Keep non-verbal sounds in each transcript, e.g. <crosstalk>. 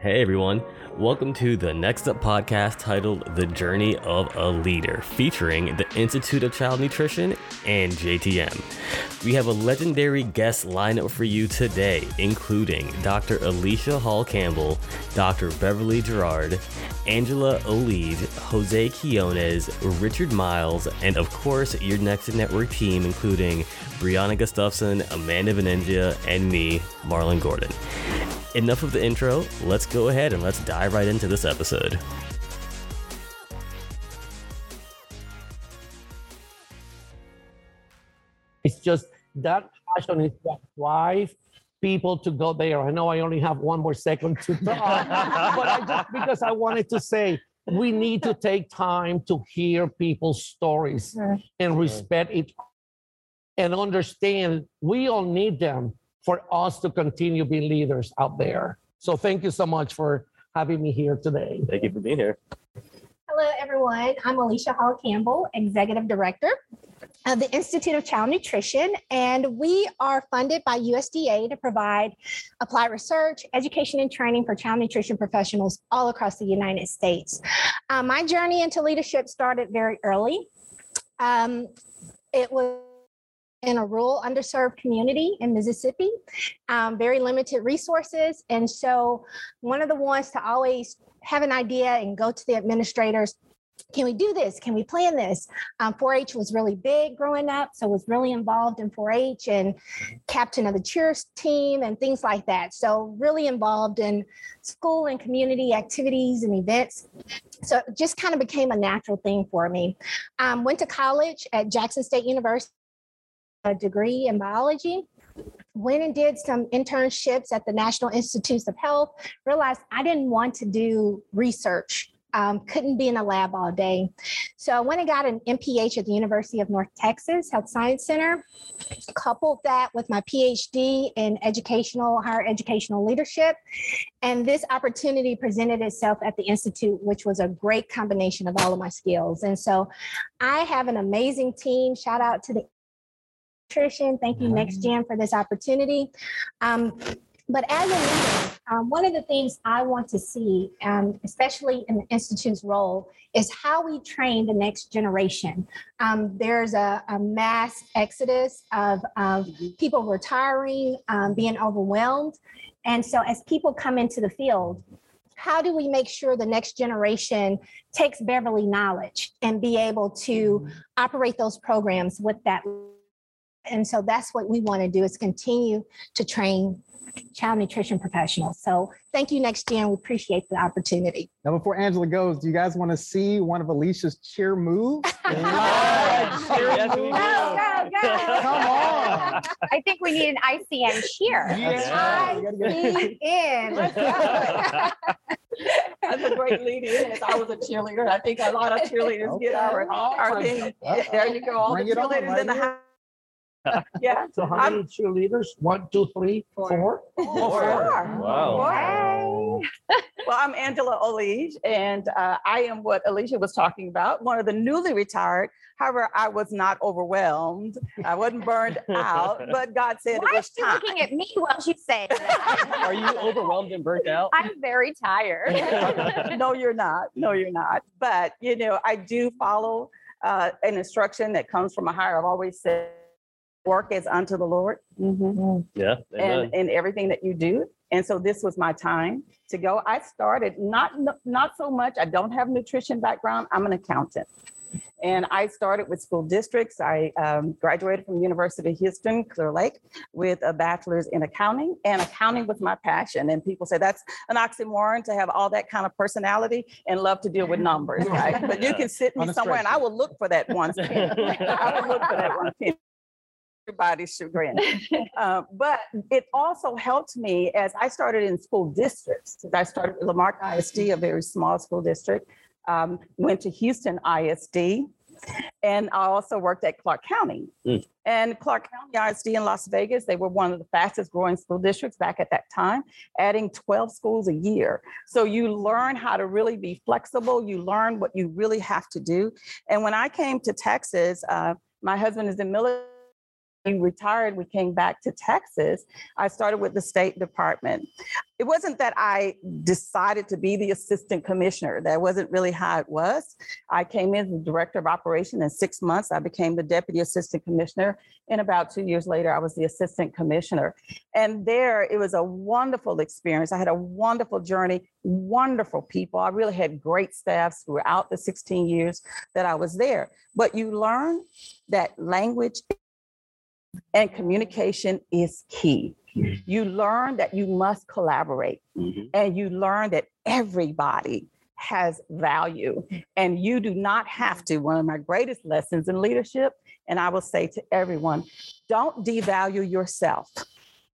Hey everyone, welcome to the Next Up podcast titled The Journey of a Leader, featuring the Institute of Child Nutrition and JTM. We have a legendary guest lineup for you today, including Dr. Alicia Hall Campbell, Dr. Beverly Gerard, Angela Olige, Jose Quiñones, Richard Miles, and of course, your Next Network team, including Brianna Gustafson, Amanda Venengia, and me, Marlon Gordon. Enough of the intro, let's go ahead and let's dive right into this episode. It's just that passion is what drive people to go there. I know I only have one more second to talk, <laughs> but I just because I wanted to say we need to take time to hear people's stories and respect it and understand we all need them for us to continue being leaders out there. So thank you so much for having me here today. Thank you for being here. Hello, everyone. I'm Alicia Hall Campbell, Executive Director of the Institute of Child Nutrition, and we are funded by USDA to provide applied research, education, and training for child nutrition professionals all across the United States. Uh, my journey into leadership started very early. Um, it was in a rural, underserved community in Mississippi, um, very limited resources. And so, one of the ones to always have an idea and go to the administrators. Can we do this? Can we plan this? Um, 4-H was really big growing up, so was really involved in 4-H and captain of the cheers team and things like that. So really involved in school and community activities and events. So it just kind of became a natural thing for me. Um, went to college at Jackson State University a degree in biology went and did some internships at the national institutes of health realized i didn't want to do research um, couldn't be in a lab all day. So i went and got an mph at the university of north texas health science center coupled that with my phd in educational higher educational leadership and this opportunity presented itself at the institute which was a great combination of all of my skills. And so i have an amazing team. Shout out to the nutrition. Thank you, Next Gen, for this opportunity. Um, but as a leader, um, one of the things I want to see, um, especially in the Institute's role, is how we train the next generation. Um, there's a, a, mass exodus of, of people retiring, um, being overwhelmed. And so, as people come into the field, how do we make sure the next generation takes Beverly knowledge and be able to operate those programs with that and so that's what we want to do is continue to train child nutrition professionals. So thank you, Next Gen. We appreciate the opportunity. Now, before Angela goes, do you guys want to see one of Alicia's cheer moves? <laughs> yes, we do. Go, go, go. Come on. I think we need an ICN cheer. Yeah. You gotta ICN. That's a great lead in. As I was a cheerleader, I think a lot of cheerleaders get our, our thing. There you go. All the Bring it on, cheerleaders in the house. <laughs> Yeah. So how many cheerleaders? One, two, three, four? Wow. Well, I'm Angela Olige, and uh, I am what Alicia was talking about, one of the newly retired. However, I was not overwhelmed. I wasn't burned <laughs> out, but God said Why it is was she time. looking at me while she's saying that? <laughs> Are you overwhelmed and burnt out? I'm very tired. no, you're not. No, you're not. But you know, I do follow uh, an instruction that comes from a higher. I've always said, work is unto the Lord. Yeah. amen. and in everything that you do. And so this was my time to go. I started not not so much. I don't have nutrition background. I'm an accountant, and I started with school districts. I um, graduated from University of Houston, Clear Lake, with a bachelor's in accounting, and accounting was my passion. And people say that's an oxymoron to have all that kind of personality and love to deal with numbers, right? But you can sit me <laughs> somewhere, and <laughs> I will look for that one penny. I will look for that one penny. Everybody's chagrin. <laughs> Uh, but it also helped me as I started in school districts. I started at Lamar CISD, a very small school district, um, went to Houston ISD, and I also worked at Clark County. Mm. And Clark County ISD in Las Vegas, they were one of the fastest growing school districts back at that time, adding 12 schools a year. So you learn how to really be flexible, you learn what you really have to do. And when I came to Texas, uh, my husband is in military retired, we came back to Texas. I started with the State Department. it wasn't that I decided to be the assistant commissioner. That wasn't really how it was. I came in as the director of operation in six months. I became the deputy assistant commissioner. And about two years later, I was the assistant commissioner. And there, it was a wonderful experience. I had a wonderful journey, wonderful people. I really had great staffs throughout the 16 years that I was there. But you learn that language and communication is key. You learn that you must collaborate Mhm. and you learn that everybody has value and you do not have to. One of my greatest lessons in leadership, and I will say to everyone, don't devalue yourself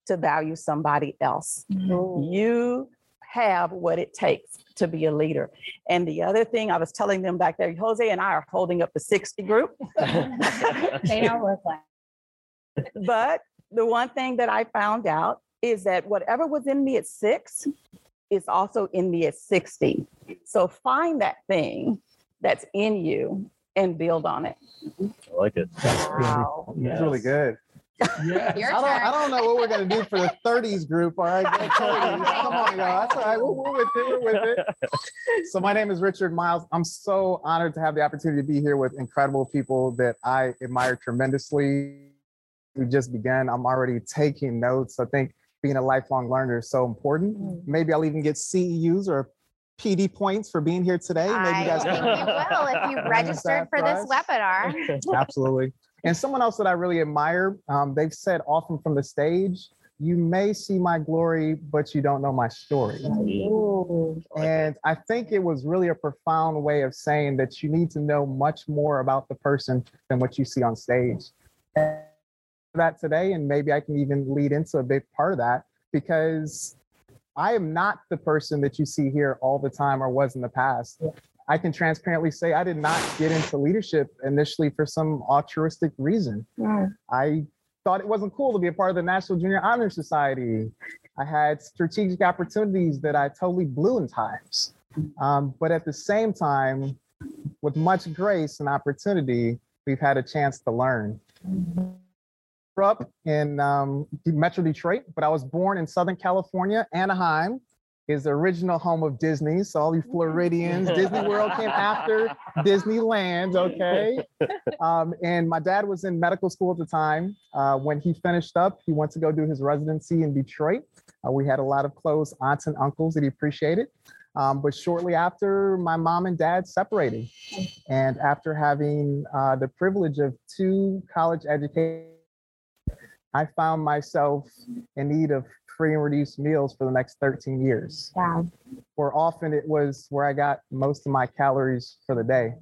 to value somebody else. You have what it takes to be a leader. And the other thing I was telling them back there, Jose and I are holding up the 60 group. <laughs> They don't look like. But the one thing that I found out is that whatever was in me at six is also in me at 60. So find that thing that's in you and build on it. I like it. Wow. It's really good. Yeah. Your I don't, I don't know what we're gonna do for the 30s group. All right, 30s. <laughs> come on, y'all. That's all right. We're, we're with it. We're with it. So my name is Richard Miles. I'm so honored to have the opportunity to be here with incredible people that I admire tremendously. We just began. I'm already taking notes. I think being a lifelong learner is so important. Maybe I'll even get CEUs or PD points for being here today. Maybe you I guys think can you will if you <laughs> registered for this webinar. <laughs> Absolutely. And someone else that I really admire, um, they've said often from the stage, you may see my glory, but you don't know my story. And I think it was really a profound way of saying that you need to know much more about the person than what you see on stage. And that today, and maybe I can even lead into a big part of that because I am not the person that you see here all the time or was in the past. I can transparently say I did not get into leadership initially for some altruistic reason. I thought it wasn't cool to be a part of the National Junior Honor Society. I had strategic opportunities that I totally blew in times. Um, but at the same time, with much grace and opportunity, we've had a chance to learn. Grew up in um, Metro Detroit, but I was born in Southern California. Anaheim is the original home of Disney. So all you Floridians, Disney World came after <laughs> Disneyland, okay? <laughs> Um, and my dad was in medical school at the time. Uh, when he finished up, he went to go do his residency in Detroit. Uh, we had a lot of close aunts and uncles that he appreciated. Um, but shortly after, my mom and dad separated. And after having uh, the privilege of two college educations, I found myself in need of free and reduced meals for the next 13 years. Wow. Where often it was where I got most of my calories for the day.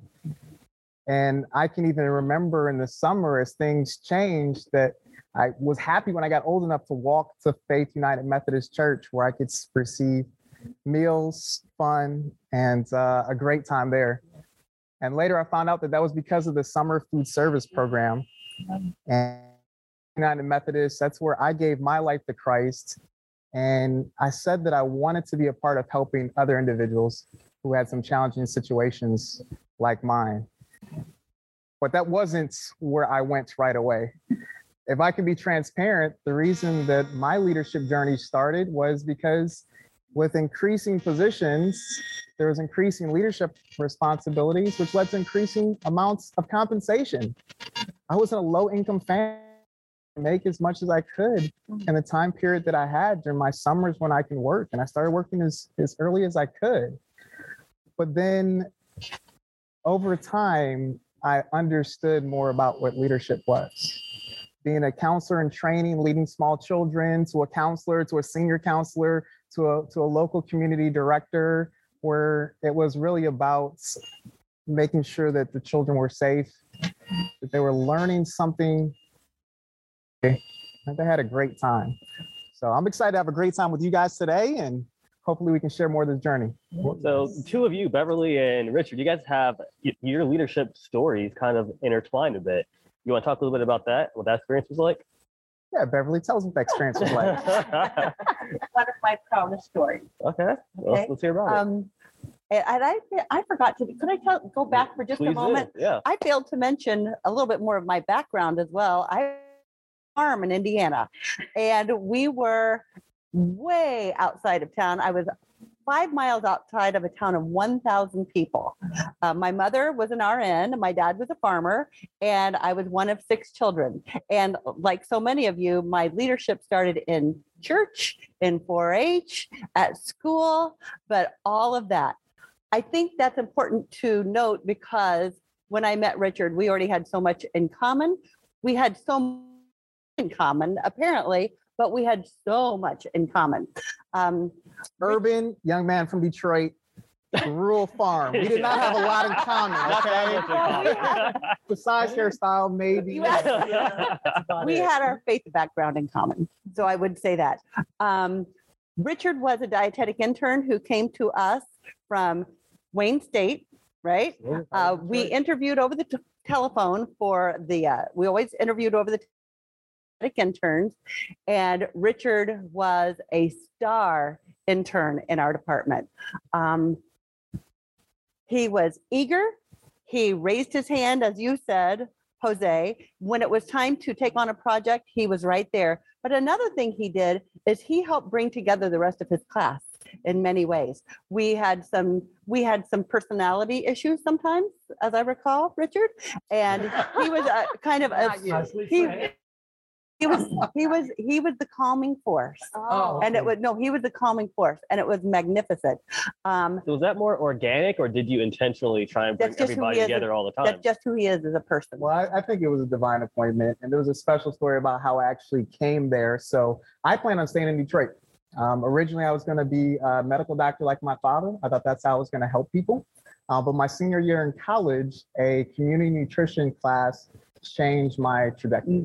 And I can even remember in the summer as things changed that I was happy when I got old enough to walk to Faith United Methodist Church where I could receive meals, fun, and uh, a great time there. And later I found out that that was because of the summer food service program. And United Methodist, that's where I gave my life to Christ. And I said that I wanted to be a part of helping other individuals who had some challenging situations like mine. But that wasn't where I went right away. If I can be transparent, the reason that my leadership journey started was because with increasing positions, there was increasing leadership responsibilities, which led to increasing amounts of compensation. I was in a low income family, make as much as I could in the time period that I had during my summers when I can work. And I started working as, as early as I could. But then over time, I understood more about what leadership was. Being a counselor in training, leading small children, to a counselor, to a senior counselor, to a, to a local community director, where it was really about making sure that the children were safe, that they were learning something, and they had a great time. So I'm excited to have a great time with you guys today, and hopefully we can share more of this journey. So, two of you, Beverly and Richard, you guys have your leadership stories kind of intertwined a bit. You want to talk a little bit about that? What that experience was like? Yeah, Beverly, tell us what that experience was like. <laughs> one of my proudest stories. okay, well, Okay. let's hear about it. Um, and and I, I forgot to, could I tell, go back for just Please a do. moment? Yeah. I failed to mention a little bit more of my background as well. I farm in Indiana, and we were way outside of town. I was five miles outside of a town of 1,000 people. Uh, my mother was an RN, my dad was a farmer, and I was one of six children. And like so many of you, my leadership started in church, in 4 H, at school, but all of that. I think that's important to note because when I met Richard, we already had so much in common. We had so in common, apparently, but we had so much in common. Um, Urban young man from Detroit, rural farm. We did not have a lot in common. Okay? Besides hairstyle, maybe. You had- <laughs> we had our faith background in common. So I would say that. Um, Richard was a dietetic intern who came to us from Wayne State, right? Uh, we interviewed over the t- telephone for the, uh, we always interviewed over the dietetic interns. And Richard was a star intern in our department. Um, he was eager. He raised his hand, as you said, Jose. When it was time to take on a project, he was right there. But another thing he did is he helped bring together the rest of his class in many ways. We had some we had some personality issues sometimes, as I recall, Richard, and he was a <laughs> kind of a he, he was <clears throat> he was he was the calming force. Oh, And it was no, he was the calming force, and it was magnificent. Um, So was that more organic, or did you intentionally try and bring That's just who everybody he is. together all the time? that's just who he is as a person. Well, I, I think it was a divine appointment, and there was a special story about how I actually came there. So I plan on staying in Detroit. Um, originally, I was going to be a medical doctor like my father. I thought that's how I was going to help people. Uh, but my senior year in college, a community nutrition class changed my trajectory.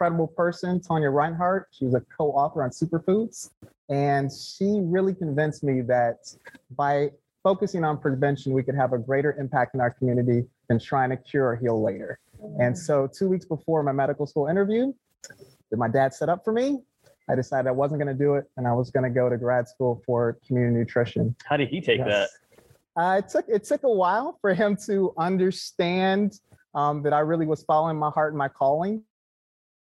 Incredible person, Tanya Reinhardt. She was a co-author on superfoods, and she really convinced me that by focusing on prevention, we could have a greater impact in our community than trying to cure or heal later. And so, two weeks before my medical school interview, that my dad set up for me, I decided I wasn't going to do it, and I was going to go to grad school for community nutrition. How did he take that? Uh, it took it took a while for him to understand um, that I really was following my heart and my calling,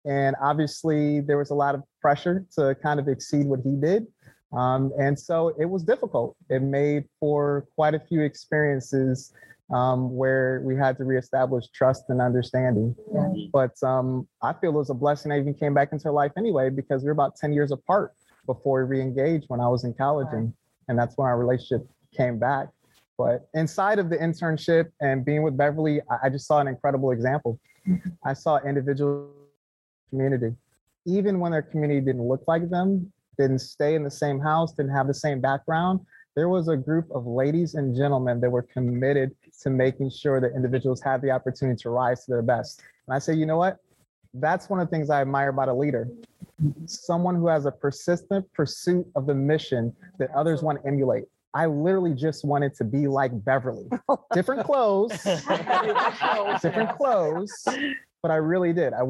and obviously there was a lot of pressure to kind of exceed what he did, um, and so it was difficult. It made for quite a few experiences um, where we had to reestablish trust and understanding. But um, I feel it was a blessing I even came back into her life anyway because we were about ten years apart before we re-engaged when I was in college, and and that's when our relationship came back. But inside of the internship and being with Beverly, I, I just saw an incredible example. I saw individual community, even when their community didn't look like them, didn't stay in the same house, didn't have the same background. There was a group of ladies and gentlemen that were committed to making sure that individuals had the opportunity to rise to their best. And I say, you know what? That's one of the things I admire about a leader. Someone who has a persistent pursuit of the mission that others want to emulate. I literally just wanted to be like Beverly. <laughs> Different clothes, different clothes, but I really did. I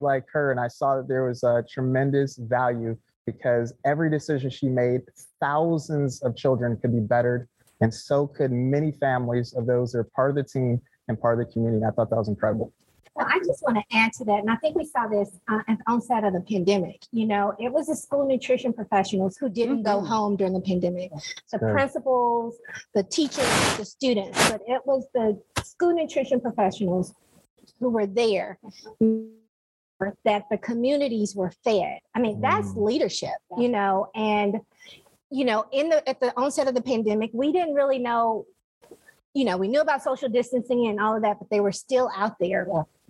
like her, and I saw that there was a tremendous value because every decision she made, thousands of children could be bettered, and so could many families of those that are part of the team and part of the community. I thought that was incredible. Well, I just want to add to that, and I think we saw this uh, at the onset of the pandemic. You know, it was the school nutrition professionals who didn't go Mhm. home during the pandemic. The Sure. principals, the teachers, the students, but it was the school nutrition professionals who were there that the communities were fed. I mean, that's leadership, you know, and you know, in the at the onset of the pandemic, we didn't really know. You know, we knew about social distancing and all of that, but they were still out there.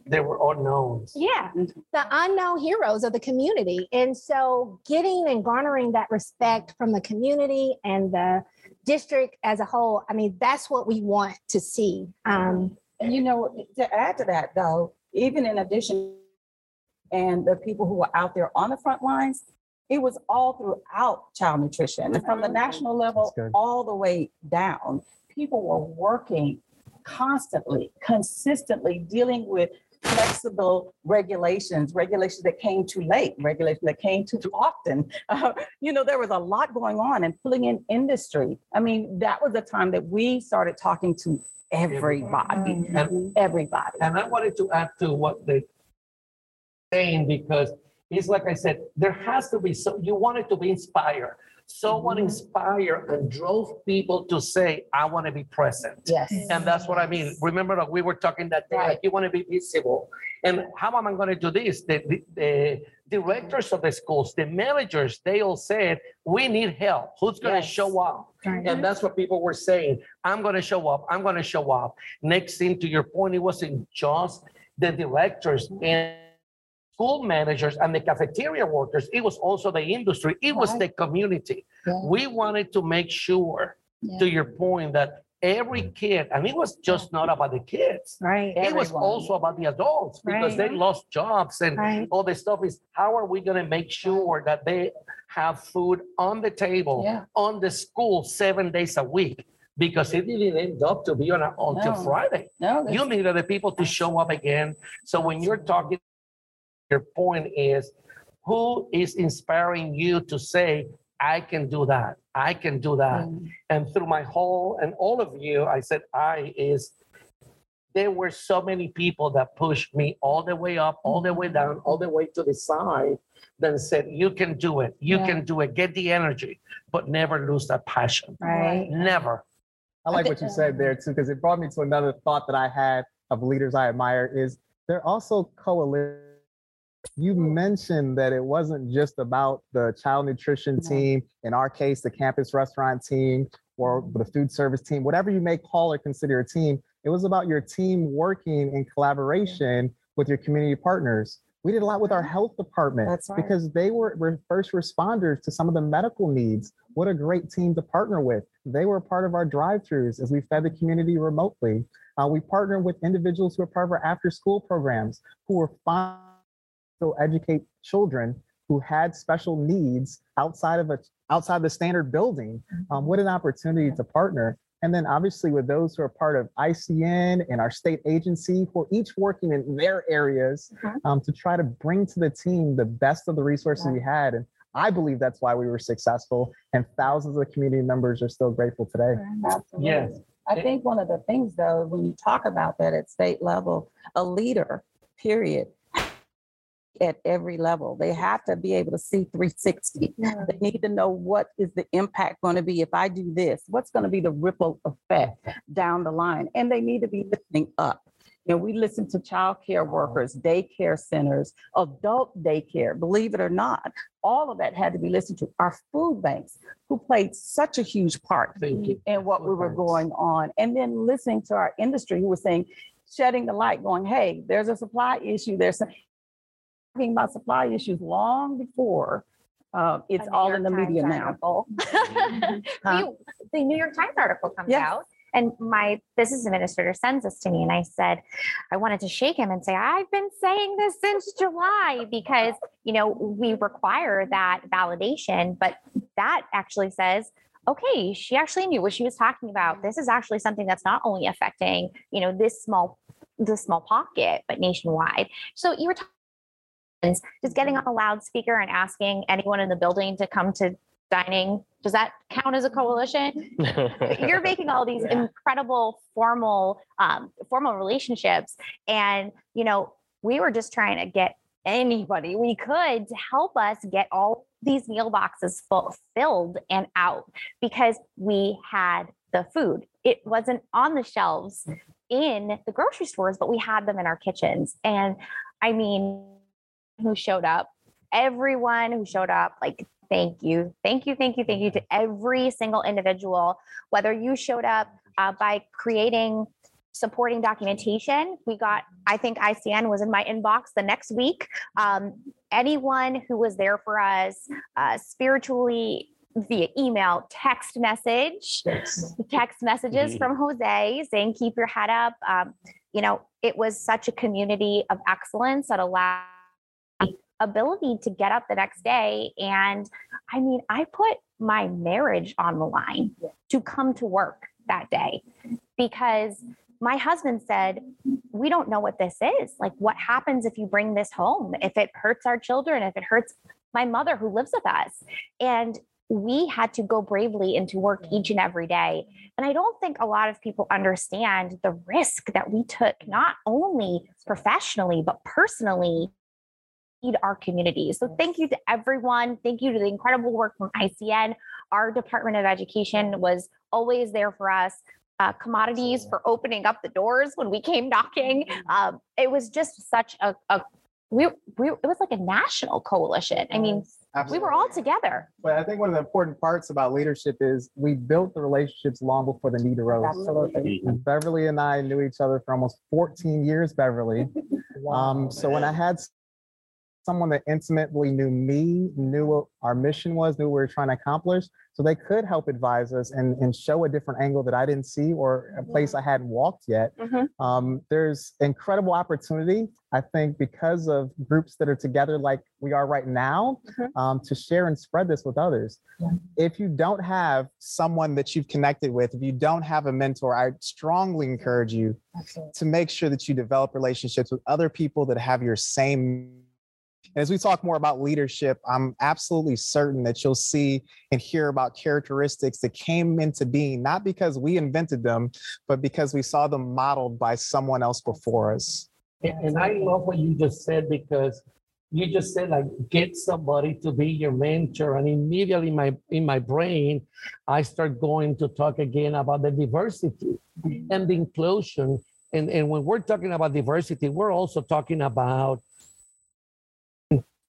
They were unknowns. Yeah, the unknown heroes of the community. And so getting and garnering that respect from the community and the district as a whole, I mean, that's what we want to see. Um, And you know, to add to that though, even in addition, and the people who were out there on the front lines, it was all throughout child nutrition, and from the national level all the way down. People were working constantly, consistently dealing with flexible regulations, regulations that came too late, regulations that came too often. <laughs> Uh, you know, there was a lot going on and pulling in industry. I mean, that was the time that we started talking to everybody, And, everybody. and I wanted to add to what they saying because it's like I said, there has to be so you wanted to be inspired. Someone Mm-hmm. inspired and drove people to say, I want to be present. Yes. And that's what I mean. Remember that we were talking that day, like you want to be visible. And how am I going to do this? The, the, the directors of the schools, the managers, they all said, we need help. Who's going to Yes. show up? And that's what people were saying. I'm going to show up. I'm going to show up. Next thing to your point, it wasn't just the directors and school managers and the cafeteria workers. It was also the industry. It was the community. Yeah. We wanted to make sure, Yeah. to your point, that every kid, and it was just not about the kids. Right. It was also about the adults because they lost jobs and Right. all this stuff is how are we going to make sure that they have food on the table Yeah. on the school seven days a week because it didn't end up to be on a, until No. Friday. No, You needed the people to show up again. So when you're talking, your point is who is inspiring you to say, I can do that. I can do that. Mm. And through my whole and all of you, I said, I is there were so many people that pushed me all the way up, all the way mm-hmm. down, all the way to the side, then said, You can do it. You Yeah. can do it. Get the energy, but never lose that passion. Right. Never. I like what you said there too, because it brought me to another thought that I had of leaders I admire is they're also coalition. You mentioned that it wasn't just about the child nutrition team, in our case, the campus restaurant team or the food service team, whatever you may call or consider a team. It was about your team working in collaboration with your community partners. We did a lot with our health department right. because they were, were first responders to some of the medical needs. What a great team to partner with. They were part of our drive-throughs as we fed the community remotely. Uh, we partnered with individuals who are part of our after-school programs who were fine to educate children who had special needs outside of a outside the standard building. Um, what an opportunity to partner. And then obviously with those who are part of ICN and our state agency, who are each working in their areas Mhm. um, to try to bring to the team the best of the resources we had. And I believe that's why we were successful. And thousands of community members are still grateful today. Absolutely. Yes. I think one of the things though, when you talk about that at state level, a leader, period, at every level, they have to be able to see 360. They need to know what is the impact going to be if I do this? What's going to be the ripple effect down the line? And they need to be listening up. You know, we listen to childcare workers, daycare centers, adult daycare, believe it or not. All of that had to be listened to. Our food banks, who played such a huge part in what we were Thanks. going on. And then listening to our industry who was saying, shedding the light, going, hey, there's a supply issue. There's some talking about supply issues long before uh, it's all in the Times media now. Huh? <laughs> We- the New York Times article comes Yes. out, and my business administrator sends this to me, and I said, I wanted to shake him and say, I've been saying this since July because you know we require that validation, but that actually says. Okay, she actually knew what she was talking about. This is actually something that's not only affecting, you know, this small, this small pocket, but nationwide. So you were talking just getting on a loudspeaker and asking anyone in the building to come to dining. Does that count as a coalition? <laughs> You're making all these Yeah. incredible formal um, formal relationships. And you know we were just trying to get anybody we could to help us get all these meal boxes full, filled and out because we had the food. It wasn't on the shelves in the grocery stores but we had them in our kitchens. And i mean who showed up. Everyone who showed up like thank you thank you thank you thank you to every single individual. Whether you showed up uh, by creating supporting documentation we got i think icn was in my inbox the next week. Um, anyone who was there for us uh, spiritually via email text message text messages from jose saying keep your head up. Um, you know it was such a community of excellence that allowed ability to get up the next day. And i mean i put my marriage on the line to come to work that day because my husband said we don't know what this is. Like what happens if you bring this home? If it hurts our children if it hurts my mother who lives with us. And we had to go bravely into work each and every day. And i don't think a lot of people understand the risk that we took not only professionally but personally our communities. So thank you to everyone. Thank you to the incredible work from ICN. Our Department of Education was always there for us. Uh, commodities for opening up the doors when we came knocking. Um, it was just such a, a we, we it was like a national coalition. I mean, we were all together. But I think one of the important parts about leadership is we built the relationships long before the need arose. Absolutely. And Beverly and I knew each other for almost 14 years, Beverly. <laughs> Um, so when I had s- someone that intimately knew me, knew what our mission was, knew what we were trying to accomplish, so they could help advise us and, and show a different angle that I didn't see or a place I hadn't walked yet. Mhm. Um, there's incredible opportunity, I think, because of groups that are together like we are right now, Mhm. um, to share and spread this with others. If you don't have someone that you've connected with, if you don't have a mentor, I strongly encourage you to make sure that you develop relationships with other people that have your same. As we talk more about leadership, I'm absolutely certain that you'll see and hear about characteristics that came into being, not because we invented them, but because we saw them modeled by someone else before us. And and I love what you just said because you just said like get somebody to be your mentor and immediately in my in my brain I start going to talk again about the diversity and the inclusion and and when we're talking about diversity we're also talking about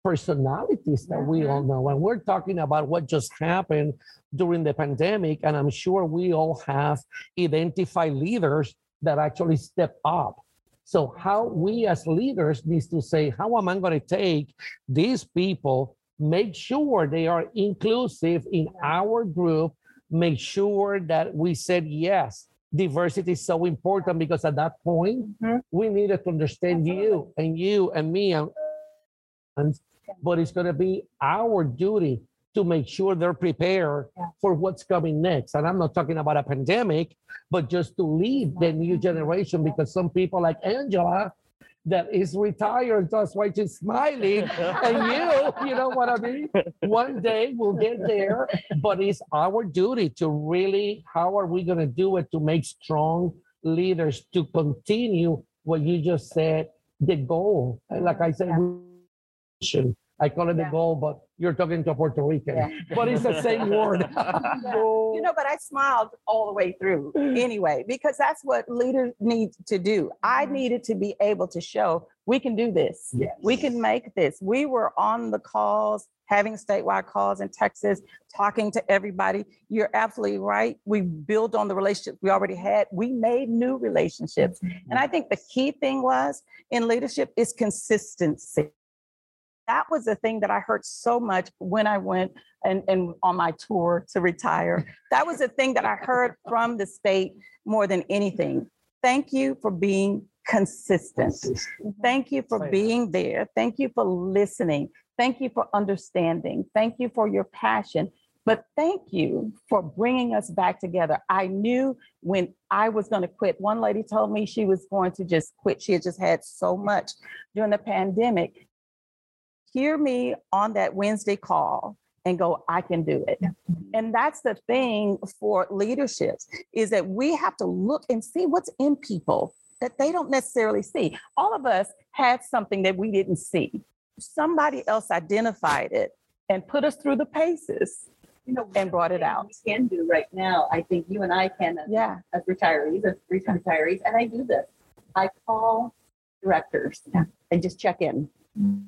personalities that we all know and we're talking about what just happened during the pandemic and I'm sure we all have identified leaders that actually step up so how we as leaders needs to say, how am I going to take these people, make sure they are inclusive in our group, make sure that we said yes. Diversity is so important because at that point Mhm. we needed to understand you and you and me and, and but it's going to be our duty to make sure they're prepared for what's coming next. And I'm not talking about a pandemic, but just to lead the new generation because some people like Angela that is retired, that's why she's smiling. <laughs> and you, you know what I mean? One day we'll get there, but it's our duty to really, how are we going to do it to make strong leaders to continue what you just said, the goal. Like I said, mission. I call it the goal, but you're talking to a Puerto Rican, <laughs> but it's the same word. <laughs> Goal. You know, but I smiled all the way through anyway, because that's what leaders need to do. I mm-hmm. needed to be able to show we can do this. Yes. We can make this. We were on the calls, having statewide calls in Texas, talking to everybody. You're absolutely right. We built on the relationships we already had. We made new relationships. Mm-hmm. And I think the key thing was in leadership is consistency. That was the thing that I heard so much when I went and, and on my tour to retire. That was the thing that I heard from the state more than anything. Thank you for being consistent. Thank you for being there. Thank you for listening. Thank you for understanding. Thank you for your passion. But thank you for bringing us back together. I knew when I was going to quit. One lady told me she was going to just quit. She had just had so much during the pandemic. Hear me on that Wednesday call and go, I can do it. And that's the thing for leaderships is that we have to look and see what's in people that they don't necessarily see. All of us had something that we didn't see. Somebody else identified it and put us through the paces You know, and brought it out. we Can do right now, I think you and I can as, Yeah. as retirees, as recent retirees, and I do this. I call directors. and just check in. Mm.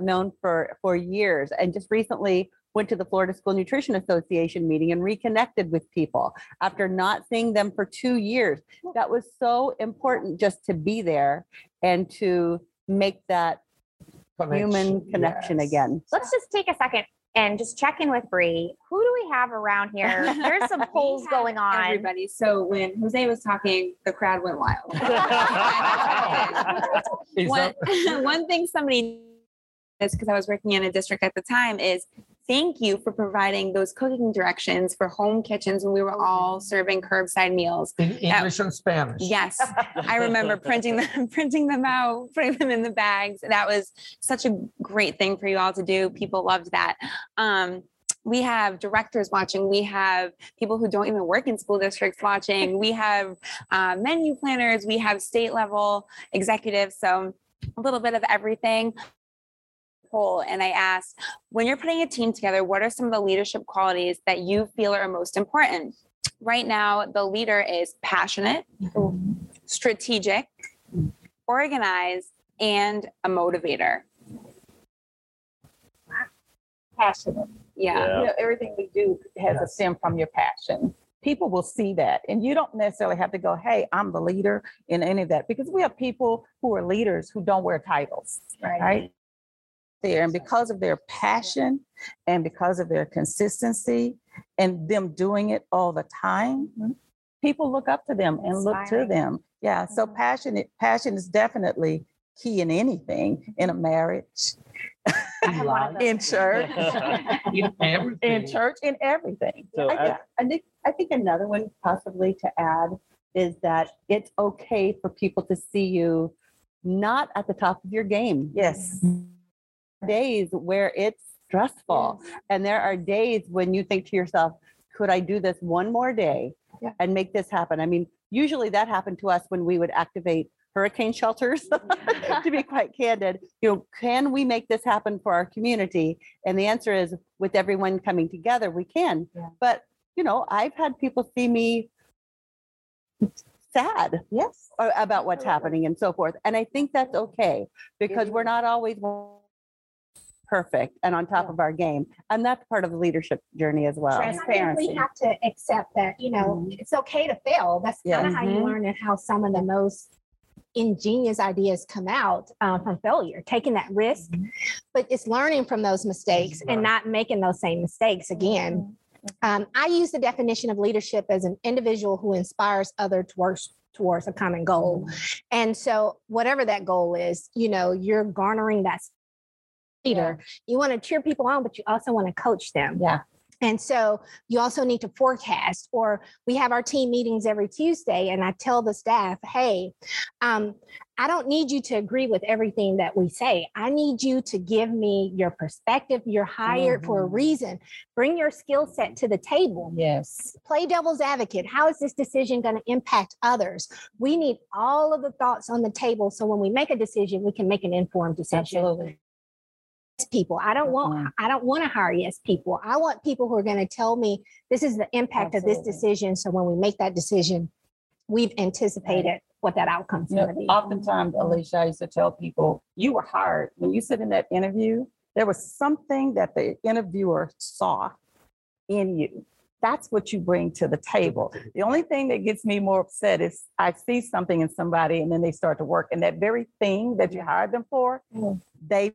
Known for for years, and just recently went to the Florida School Nutrition Association meeting and reconnected with people after not seeing them for two years. Oh. That was so important just to be there and to make that human connection yes. again. Let's just take a second and just check in with Bree. Who do we have around here? <laughs> There's some polls going on. Everybody. So when Jose was talking, the crowd went wild. <laughs> <laughs> One, that- one thing somebody is because I was working in a district at the time is thank you for providing those cooking directions for home kitchens when we were all serving curbside meals. in English and Spanish. Yes, I <laughs> remember printing them, <laughs> printing them out, putting them in the bags. That was such a great thing for you all to do. People loved that. Um, we have directors watching. We have people who don't even work in school districts watching. We have uh, menu planners. We have state level executives. So a little bit of everything. Poll and I asked, when you're putting a team together, what are some of the leadership qualities that you feel are most important? Right now, the leader is passionate, strategic, organized, and a motivator. Passionate. Yeah. You know, everything we do has a stem from your passion. People will see that. And you don't necessarily have to go, hey, I'm the leader in any of that because we have people who are leaders who don't wear titles, right? There. And because of their passion and because of their consistency and them doing it all the time, people look up to them and look to them. Yeah. So mm-hmm. passion, passion is definitely key in anything, in a marriage, I have one of <laughs> those. <laughs> in church, In in church, in everything. So I think, I think, I think another one possibly to add is that it's okay for people to see you not at the top of your game. Yes. Days where it's stressful. And there are days when you think to yourself, could I do this one more day Yeah. and make this happen? I mean, usually that happened to us when we would activate hurricane shelters, <laughs> to be quite candid. You know, can we make this happen for our community? And the answer is with everyone coming together, we can. Yeah. But, you know, I've had people see me sad Yes. about what's happening and so forth. And I think that's okay because we're not always perfect and on top Yeah. of our game. And that's part of the leadership journey as well. And I think Transparency. We have to accept that, you know, it's okay to fail. That's kind of how you Mhm. learn and how some of the most ingenious ideas come out uh, from failure, taking that risk. But it's learning from those mistakes and not making those same mistakes again. Um, I use the definition of leadership as an individual who inspires other towards towards a common goal. And so whatever that goal is, you know, you're garnering that leader. You want to cheer people on, but you also want to coach them. Yeah. And so you also need to forecast, or we have our team meetings every Tuesday, and I tell the staff, hey, um, I don't need you to agree with everything that we say. I need you to give me your perspective. You're hired for a Mhm. reason. Bring your skill set to the table. Yes. Play devil's advocate. How is this decision going to impact others? We need all of the thoughts on the table so when we make a decision, we can make an informed decision Absolutely. People. I don't want Mhm. I don't want to hire yes people. I want people who are going to tell me this is the impact of this decision. So when we make that decision, we've anticipated what that outcome's going to be. oftentimes, Alicia, I used to tell people, you were hired. When you sit in that interview, there was something that the interviewer saw in you. That's what you bring to the table. The only thing that gets me more upset is I see something in somebody and then they start to work and that very thing that you hired them for, Mm. they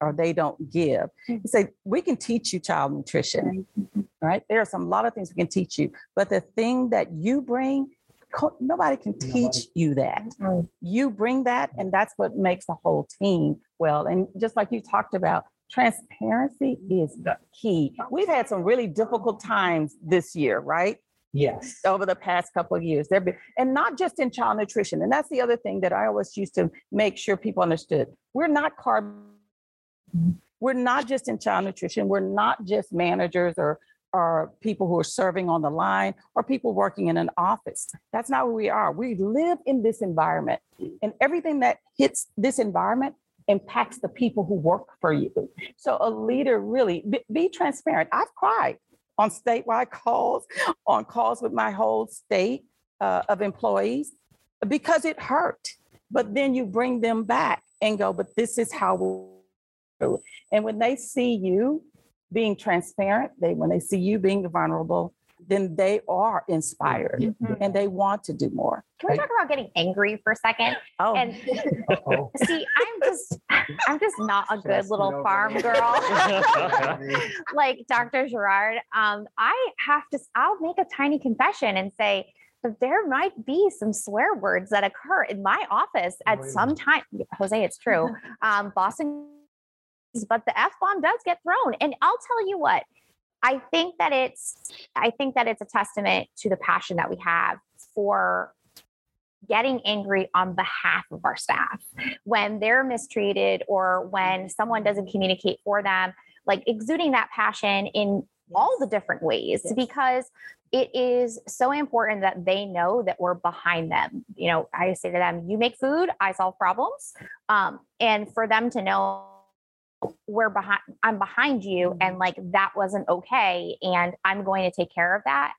or they don't give. Hmm. You say, we can teach you child nutrition, right? Mm-hmm. There are some, a lot of things we can teach you, but the thing that you bring, nobody can teach you that. You bring that, and that's what makes the whole team well. And just like you talked about, transparency is the key. We've had some really difficult times this year, right? Yes. over the past couple of years. there've been, and not just in child nutrition. And that's the other thing that I always used to make sure people understood. We're not carb. We're not just in child nutrition. We're not just managers or or people who are serving on the line or people working in an office. That's not who we are. We live in this environment, and everything that hits this environment impacts the people who work for you. So a leader really be, be transparent. I've cried on statewide <laughs> calls, on calls with my whole state uh, of employees because it hurt. But then you bring them back and go, but this is how we. And when they see you being transparent, they when they see you being vulnerable, then they are inspired Mhm. and they want to do more. Can we talk about getting angry for a second? <gasps> Oh, And Uh-oh. see, I'm just, I'm just not a good Just little get farm it. girl. <laughs> <laughs> like Dr. Gerard, um, I have to, I'll make a tiny confession and say that there might be some swear words that occur in my office at Wait some time. Jose, it's true. <laughs> Um, Boston, but the F bomb does get thrown. And I'll tell you what, I think that it's, I think that it's a testament to the passion that we have for getting angry on behalf of our staff when they're mistreated or when someone doesn't communicate for them, like exuding that passion in all the different ways Yes. because it is so important that they know that we're behind them. You know, I say to them, you make food, I solve problems. Um, and for them to know we're behind i'm behind you and mm-hmm. like that wasn't okay and i'm going to take care of that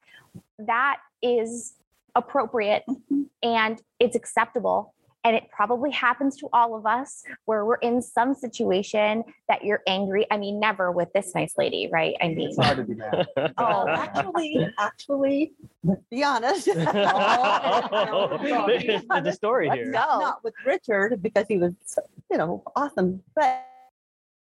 that is appropriate mm-hmm. and it's acceptable and it probably happens to all of us where we're in some situation that you're angry i mean never with this nice lady right i mean It's hard to be mad. <laughs> Oh, <laughs> actually, <laughs> actually, let's be honest. There's a story here. go. Not with Richard because he was, you know, awesome, but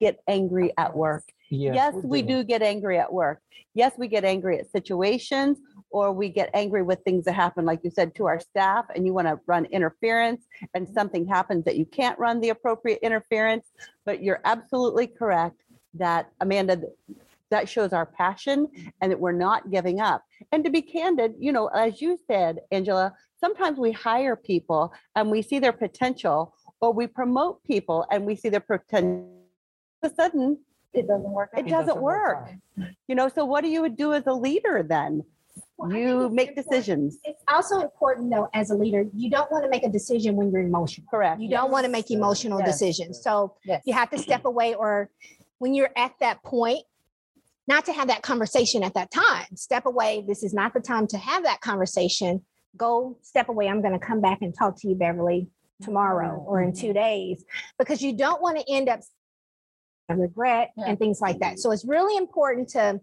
get angry at work. Yes, we do get angry at work. Yes, we get angry at situations or we get angry with things that happen, like you said, to our staff and you want to run interference and something happens that you can't run the appropriate interference. But you're absolutely correct that Amanda, that shows our passion and that we're not giving up. And to be candid, you know, as you said, Angela, sometimes we hire people and we see their potential or we promote people and we see their potential. All of a sudden, It doesn't work. it doesn't work. You know, so what do you do as a leader then? Well, You make important- decisions, It's also important though, as a leader, you don't want to make a decision when you're emotional. correct? You don't want to make emotional Yes. decisions. So Yes. you have to step away or when you're at that point, not to have that conversation at that time, step away. This is not the time to have that conversation. Go step away. I'm going to come back and talk to you, Beverly, tomorrow or in two mm-hmm. days, because you don't want to end up and regret Yeah. and things like that. So it's really important to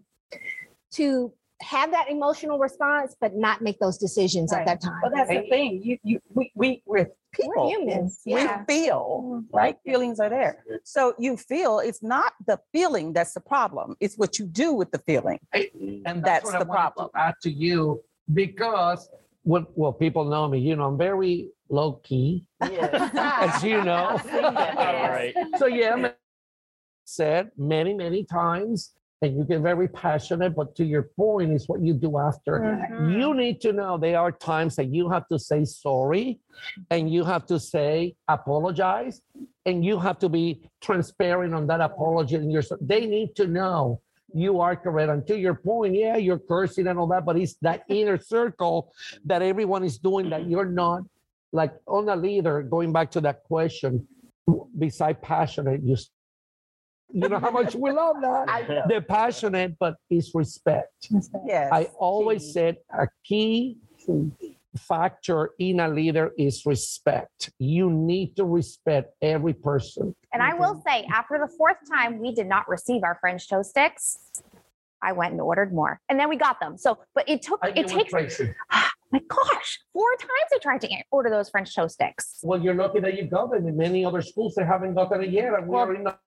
to have that emotional response, but not make those decisions at that time. Well, that's the thing. You, you, we, we, we're people. We're humans, We yeah. feel, mm-hmm. right? Feelings are there. So you feel, it's not the feeling that's the problem. It's what you do with the feeling. And That's what I the wanted to problem. Add to you because well, well, people know me. You know, I'm very low key, as you know. <laughs> <laughs> All right. so yeah, ma- said many, many times, and you get very passionate. But to your point, is what you do after. Mm-hmm. You need to know there are times that you have to say sorry, and you have to say apologize, and you have to be transparent on that apology. And you're, they need to know you are correct. And to your point, yeah, you're cursing and all that, but it's that inner circle that everyone is doing that you're not like on a leader. Going back to that question, beside passionate, you you know how much we love that. They're passionate, but it's respect. Yes. I always said a key factor in a leader is respect. You need to respect every person. And I will say, after the fourth time we did not receive our French toast sticks, I went and ordered more, and then we got them. So, but it took I it takes Tracy. <sighs> my gosh, four times I tried to order those French toast sticks. Well, you're lucky that you got them. In many other schools, they haven't gotten it yet, and we Well, are in a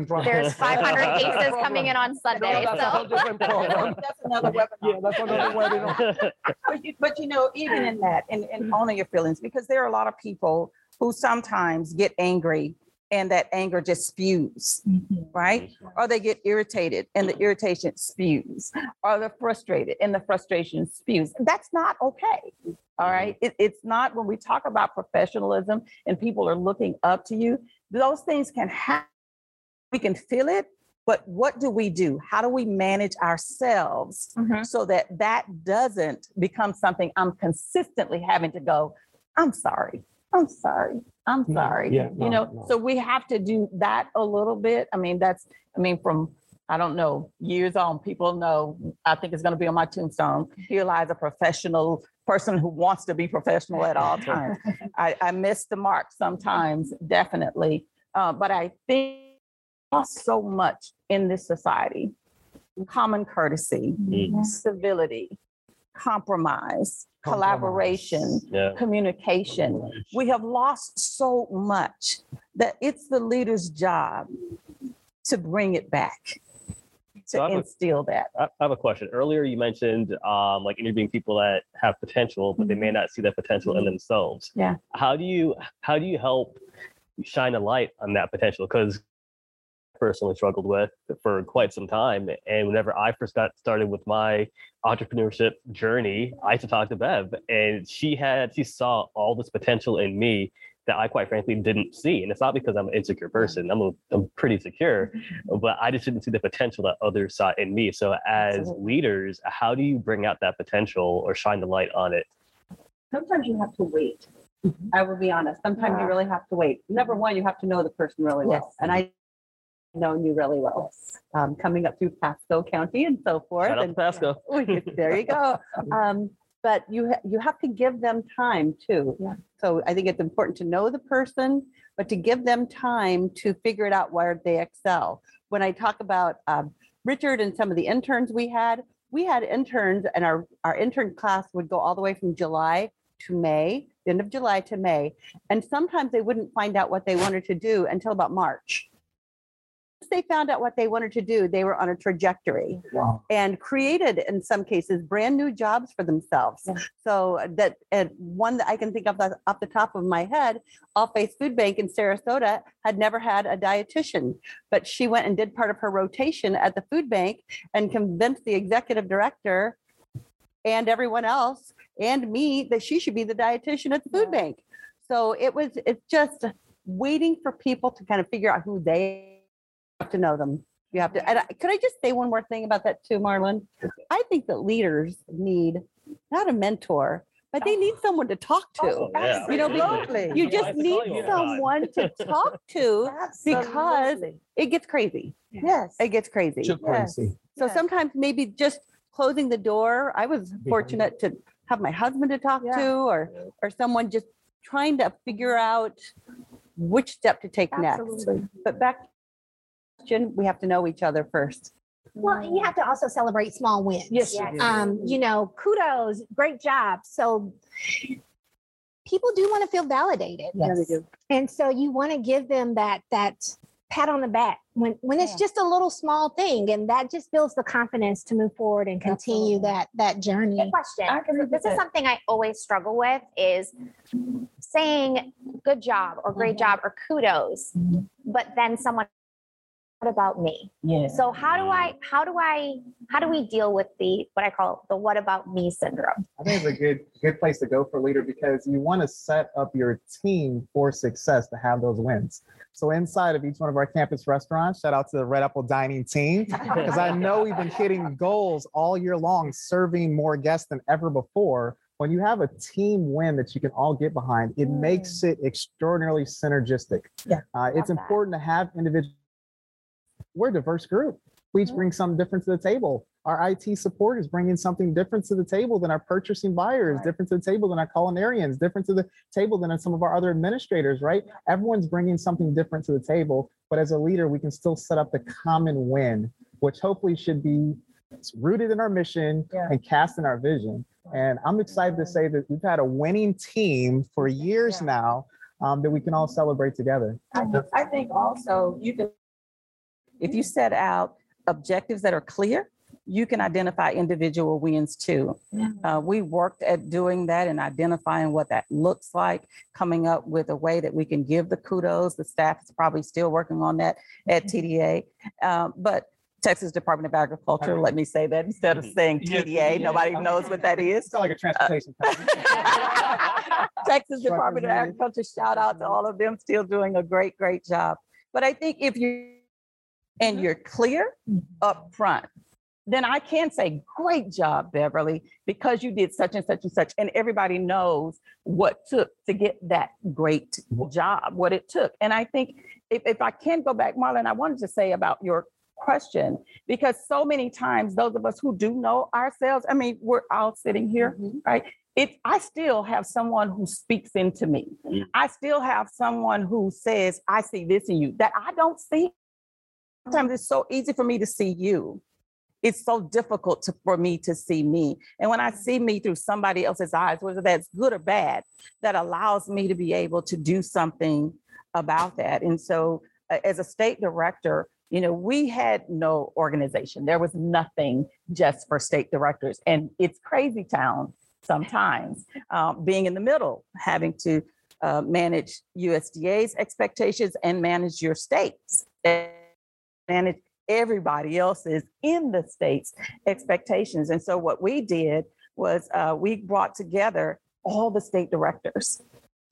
different trouble. There's 500 <laughs> cases coming in on Sunday, that's a whole different program. <laughs> <laughs> That's another Yeah, that's another webinar. But you, but you know, even in that, and, and owning your feelings, because there are a lot of people who sometimes get angry and that anger just spews, mm-hmm. right? Or they get irritated and the irritation spews, or they're frustrated and the frustration spews. That's not okay. All mm-hmm. right. It, it's not when we talk about professionalism and people are looking up to you, those things can happen. We can feel it, but what do we do? How do we manage ourselves Mhm. so that that doesn't become something I'm consistently having to go, I'm sorry, I'm sorry, I'm sorry. yeah, no, you know, no. so we have to do that a little bit. I mean, that's, I mean, from, I don't know, years on, people know, I think it's going to be on my tombstone. Here lies a professional person who wants to be professional at all <laughs> times. I, I miss the mark sometimes, definitely. Uh, but I think lost so much in this society. Common courtesy, Mm. civility, compromise, collaboration, Yeah. communication. We have lost so much that it's the leader's job to bring it back, So to I have a- instill that. I have a question. Earlier, you mentioned um, like interviewing people that have potential, but they may not see that potential in themselves. Yeah. How do you how do you help shine a light on that potential? Because personally struggled with for quite some time. And whenever I first got started with my entrepreneurship journey, I used to talk to Bev, and she had she saw all this potential in me that I quite frankly didn't see. And it's not because I'm an insecure person. I'm a, I'm pretty secure, <laughs> but I just didn't see the potential that others saw in me. So as Absolutely. leaders, how do you bring out that potential or shine the light on it? Sometimes you have to wait. Mm-hmm. I will be honest. Sometimes you really have to wait. Number one, you have to know the person really well. Yes. And I known you really well, um, coming up through Pasco County and so forth. Shout and Pasco. <laughs> there you go. <laughs> Um, but you ha- you have to give them time too. Yeah. So I think it's important to know the person, but to give them time to figure it out where they excel. When I talk about um, Richard and some of the interns we had, we had interns, and our our intern class would go all the way from July to May, the end of July to May, and sometimes they wouldn't find out what they wanted to do until about March. They found out what they wanted to do, they were on a trajectory Wow. and created in some cases brand new jobs for themselves. Yeah. So uh, that and one that I can think of off off the top of my head, All Faith Food Bank in Sarasota had never had a dietitian, but she went and did part of her rotation at the food bank and convinced the executive director and everyone else and me that she should be the dietitian at the food bank. So it was it's just waiting for people to kind of figure out who they to know them. You have to. And I- could I just say one more thing about that too, Marlon? I think that leaders need not a mentor, but they need someone to talk to. Oh, yeah. You know, Absolutely. You just need you all the time. someone to <laughs> talk to because it gets crazy. Yes. It gets crazy. Too Yes. crazy. So Yes. sometimes maybe just closing the door. I was fortunate to have my husband to talk Yeah. to or or someone just trying to figure out which step to take next. Absolutely. But back Jen, we have to know each other first. Well, you have to also celebrate small wins. Yes, Yes. you do. Um, you know, kudos, great job. So people do want to feel validated. Yeah, they do. And so you want to give them that that pat on the back when when it's Yeah. just a little small thing and that just builds the confidence to move forward and continue Absolutely. that that journey. Good question. I agree with This is something I always struggle with is saying good job or great job or kudos, but then someone, what about me? Yeah. So how do I, how do I, how do we deal with the, what I call the what about me syndrome? I think it's a good good place to go for leader because you want to set up your team for success to have those wins. So inside of each one of our campus restaurants, shout out to the Red Apple Dining team <laughs> because I know we've been hitting goals all year long, serving more guests than ever before. When you have a team win that you can all get behind, it makes it extraordinarily synergistic. Yeah. Uh, it's Love that. important to have individuals. We're a diverse group. We each bring something different to the table. Our IT support is bringing something different to the table than our purchasing buyers, Right. different to the table than our culinarians, different to the table than some of our other administrators, right? Everyone's bringing something different to the table, but as a leader, we can still set up the common win, which hopefully should be rooted in our mission Yeah. and cast in our vision. And I'm excited to say that we've had a winning team for years Yeah. now um, that we can all celebrate together. I, I think also you can, if you set out objectives that are clear, you can identify individual wins too. Uh, we worked at doing that and identifying what that looks like, coming up with a way that we can give the kudos. The staff is probably still working on that at TDA. Um, but Texas Department of Agriculture, let me say that instead of saying TDA, nobody knows what that is. It's not like a transportation company. <laughs> Texas Department of Agriculture, shout out to all of them, still doing a great, great job. But I think if you, and you're clear mm-hmm. up front, then I can say, great job, Beverly, because you did such and such and such. And everybody knows what took to get that great mm-hmm. job, what it took. And I think if, if I can go back, Marlon, I wanted to say about your question, because so many times those of us who do know ourselves, I mean, we're all sitting here, mm-hmm. right? It, I still have someone who speaks into me. Mm. I still have someone who says, I see this in you that I don't see. Sometimes it's so easy for me to see you. It's so difficult to, for me to see me. And when I see me through somebody else's eyes, whether that's good or bad, that allows me to be able to do something about that. And so, uh, as a state director, you know, we had no organization. There was nothing just for state directors. And it's crazy town sometimes, uh, being in the middle, having to uh, manage USDA's expectations and manage your states, manage everybody else's in the states expectations. And so what we did was uh, we brought together all the state directors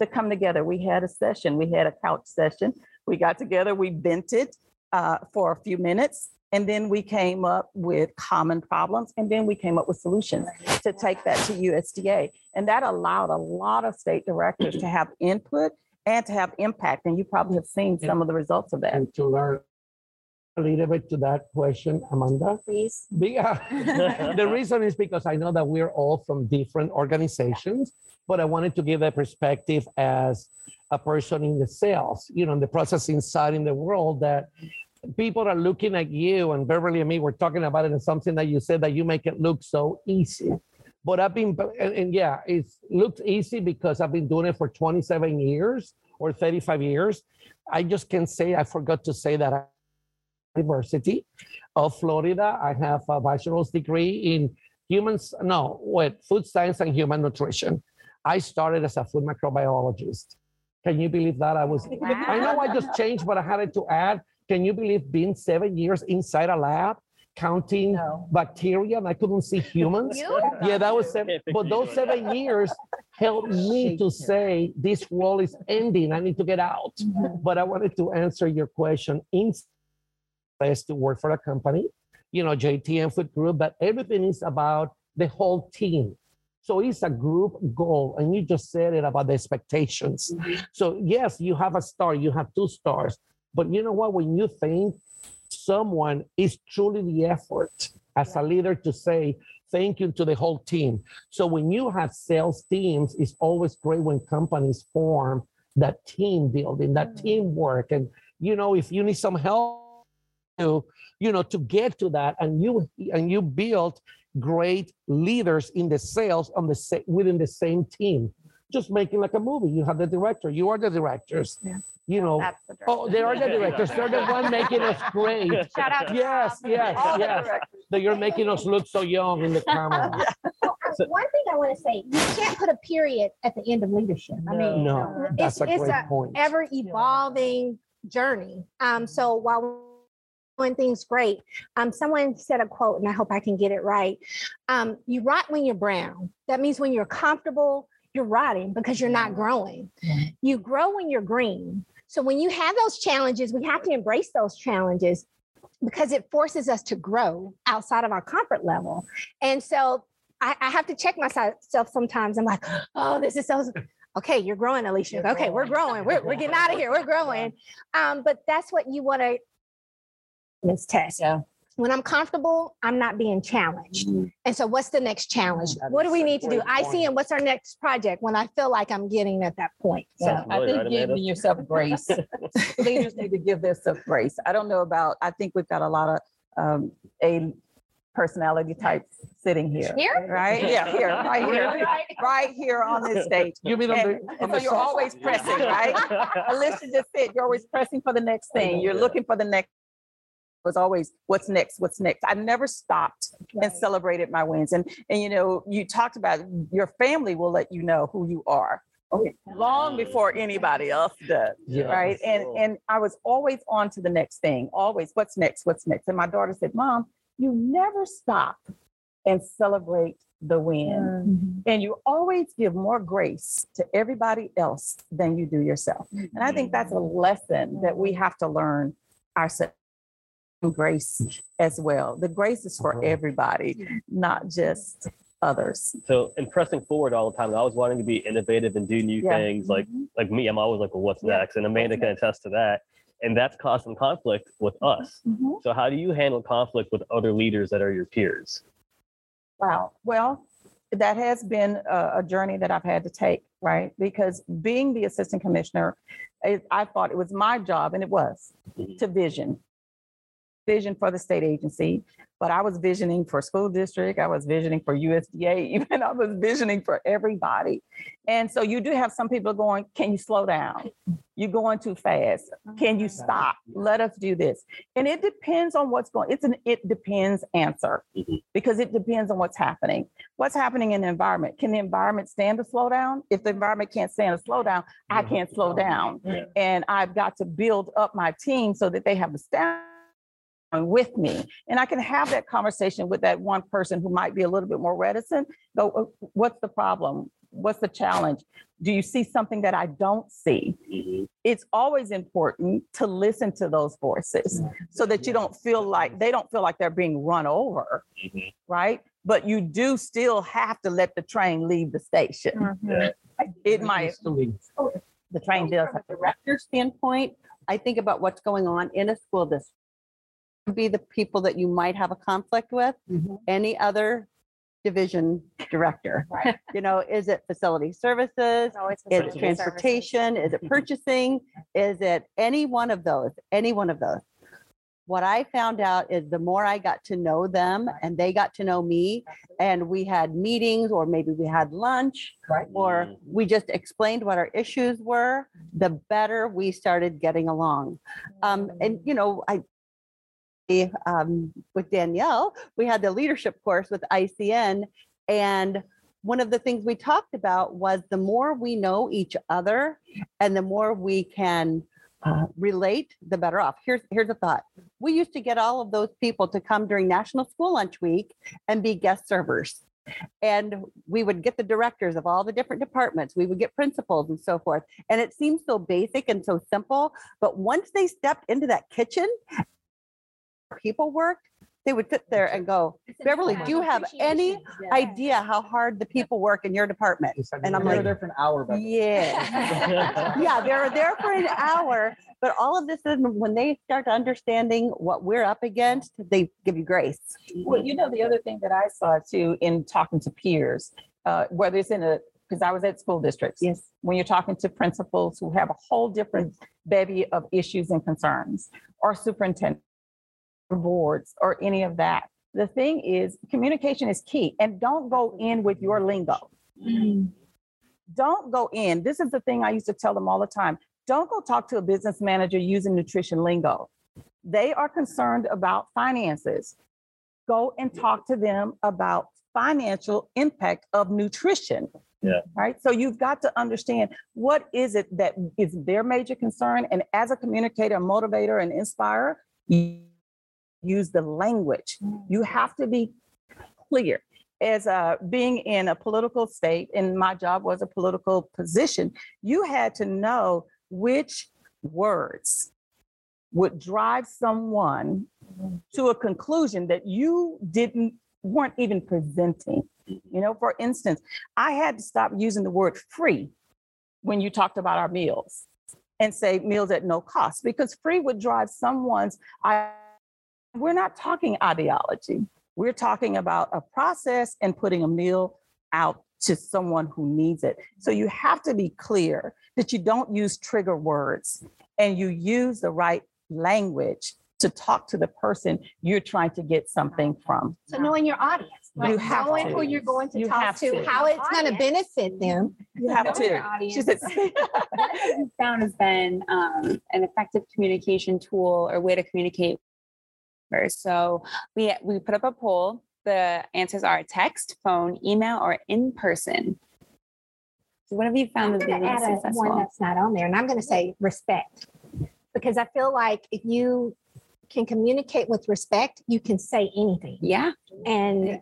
to come together. We had a session, we had a couch session. We got together, we vented uh, for a few minutes, and then we came up with common problems, and then we came up with solutions to take that to USDA. And that allowed a lot of state directors to have input and to have impact. And you probably have seen some of the results of that. And to learn a little bit to that question, Amanda. Please. Be- <laughs> the <laughs> reason is because I know that we're all from different organizations, but I wanted to give a perspective as a person in the sales, you know, in the processing side in the world that people are looking at you and Beverly and me were talking about it and something that you said that you make it look so easy. But I've been, and, and yeah, it looks easy because I've been doing it for 27 years or 35 years. I just can't say, I forgot to say that I University of Florida. I have a bachelor's degree in humans, no, what, food science and human nutrition. I started as a food microbiologist. Can you believe that? I was, I know I just changed, but I had to add. Can you believe being seven years inside a lab, counting bacteria and I couldn't see humans? Yeah, that was seven, but those seven years helped me to say this world is ending. I need to get out. But I wanted to answer your question. In place to work for a company, you know, JTM Food Group, but everything is about the whole team. So it's a group goal, and you just said it about the expectations. Mm-hmm. So yes, you have a star, you have two stars, but you know what? When you think someone is truly the effort as a leader to say thank you to the whole team. So when you have sales teams, it's always great when companies form that team building, that mm-hmm. teamwork, and you know if you need some help to you know to get to that and you and you build great leaders in the sales on the sa- within the same team just making like a movie you have the director you are the directors Yeah. you know the oh they are the directors they're the one making us great <laughs> Shout out yes Rob. yes All yes directors. that you're making us look so young in the camera <laughs> Well, uh, One thing I want to say, you can't put a period at the end of leadership. I mean, no it's, that's a it's great a point ever evolving journey. Um, so while doing things great, um, someone said a quote, and I hope I can get it right. Um, you rot when you're brown. That means when you're comfortable, you're rotting because you're not growing. You grow when you're green. So when you have those challenges, we have to embrace those challenges because it forces us to grow outside of our comfort level. And so I, I have to check myself sometimes. I'm like, oh, this is so okay, you're growing, Alicia. Okay, we're growing. We're, we're getting <laughs> out of here. We're growing. Um, but that's what you want to this test. Yeah. When I'm comfortable, I'm not being challenged. And so what's the next challenge? That What do we need to do? great I see and what's our next project when I feel like I'm getting at that point. So Yeah, I think right, giving yourself grace. <laughs> <laughs> Leaders need to give themselves grace. I don't know about, I think we've got a lot of um, A personality types sitting here. Here? Right? Yeah, here, right here, <laughs> right here on this stage. you mean on And, the, and on so the you're always pressing, right? Alicia just said, you're always pressing for the next thing. You're looking for the next. Was always, what's next? What's next? I never stopped and celebrated my wins. And and you know, you talked about your family will let you know who you are. Oh, okay, long before anybody else does. Yeah. Right. And and I was always on to the next thing. Always, what's next? What's next? And my daughter said, Mom, you never stop and celebrate the win. Mm-hmm. And you always give more grace to everybody else than you do yourself. And I think that's a lesson that we have to learn ourselves. Grace as well. The grace is for Mhm. everybody, not just others. So, and pressing forward all the time, I was wanting to be innovative and do new Yeah. things. Like, like me, I'm always like, well, what's Yeah. next? And Amanda can attest to that. And that's causing conflict with us. So, how do you handle conflict with other leaders that are your peers? Wow. Well, that has been a, a journey that I've had to take, right? Because being the assistant commissioner, I, I thought it was my job, and it was, Mhm. to vision. Vision for the state agency, but I was visioning for school district, I was visioning for USDA, <laughs> even I was visioning for everybody. And so you do have some people going, can you slow down? You're going too fast. Can you stop? Let us do this. And it depends on what's going, it's an it depends answer Mhm. because it depends on what's happening. What's happening in the environment? Can the environment stand a slowdown? If the environment can't stand a slowdown, I can't slow down. And I've got to build up my team so that they have the staff with me. And I can have that conversation with that one person who might be a little bit more reticent. Go, "Uh, what's the problem? What's the challenge? Do you see something that I don't see? Mhm. it's always important to listen to those voices so that you don't feel like they don't feel like they're being run over, Mhm. right? But you do still have to let the train leave the station. Yeah. It might, Needs to leave. the train does. From a director standpoint, I think about what's going on in a school district. Be the people that you might have a conflict with. Mm-hmm. Any other division director? Right. <laughs> You know, is it facility services? It's always Is it facility services. transportation? Is it mm-hmm. purchasing? Is it any one of those? Any one of those? What I found out is the more I got to know them and they got to know me, and we had meetings, or maybe we had lunch, Right. or mm-hmm. we just explained what our issues were, the better we started getting along. Um, and you know, I um, with Danielle, we had the leadership course with ICN, and one of the things we talked about was the more we know each other, and the more we can uh, relate, the better off. Here's here's a thought: we used to get all of those people to come during National School Lunch Week and be guest servers. And we would get the directors of all the different departments. We would get principals and so forth. And it seems so basic and so simple. But once they stepped into that kitchen, people worked, they would sit there and go, Beverly, do you have any idea how hard the people work in your department? And I'm They're like, there for an hour, but <laughs> yeah. Yeah, they're there for an hour, but all of this is when they start understanding what we're up against, they give you grace. Well, you know, the other thing that I saw too in talking to peers, uh, whether it's in a, because I was at school districts. Yes. When you're talking to principals who have a whole different bevy of issues and concerns, or superintendent boards, or any of that. The thing is, communication is key, and don't go in with your lingo. Mm-hmm. Don't go in. This is the thing I used to tell them all the time. Don't go talk to a business manager using nutrition lingo. They are concerned about finances. Go and talk to them about financial impact of nutrition. Yeah. Right. So you've got to understand what is it that is their major concern. And as a communicator, motivator, and inspirer, use the language. You mm-hmm. have to be clear. As uh, being in a political state, and my job was a political position, you had to know which words would drive someone mm-hmm. to a conclusion that you didn't weren't even presenting. Mm-hmm. You know, for instance, I had to stop using the word free when you talked about our meals and say meals at no cost because free would drive someone's I we're not talking ideology. We're talking about a process and putting a meal out to someone who needs it. So you have to be clear that you don't use trigger words and you use the right language to talk to the person you're trying to get something from. So knowing your audience, You like have knowing to. who you're going to You talk to, to. how it's going to benefit them. You have Knowing your to. audience. She said, <laughs> What have you found has been um, an effective communication tool or way to communicate. So we we put up a poll. The answers are text, phone, email, or in person. So what have you found I'm going to add a, one that's not on there, and I'm going to say respect. Because I feel like if you can communicate with respect, you can say anything. Yeah, And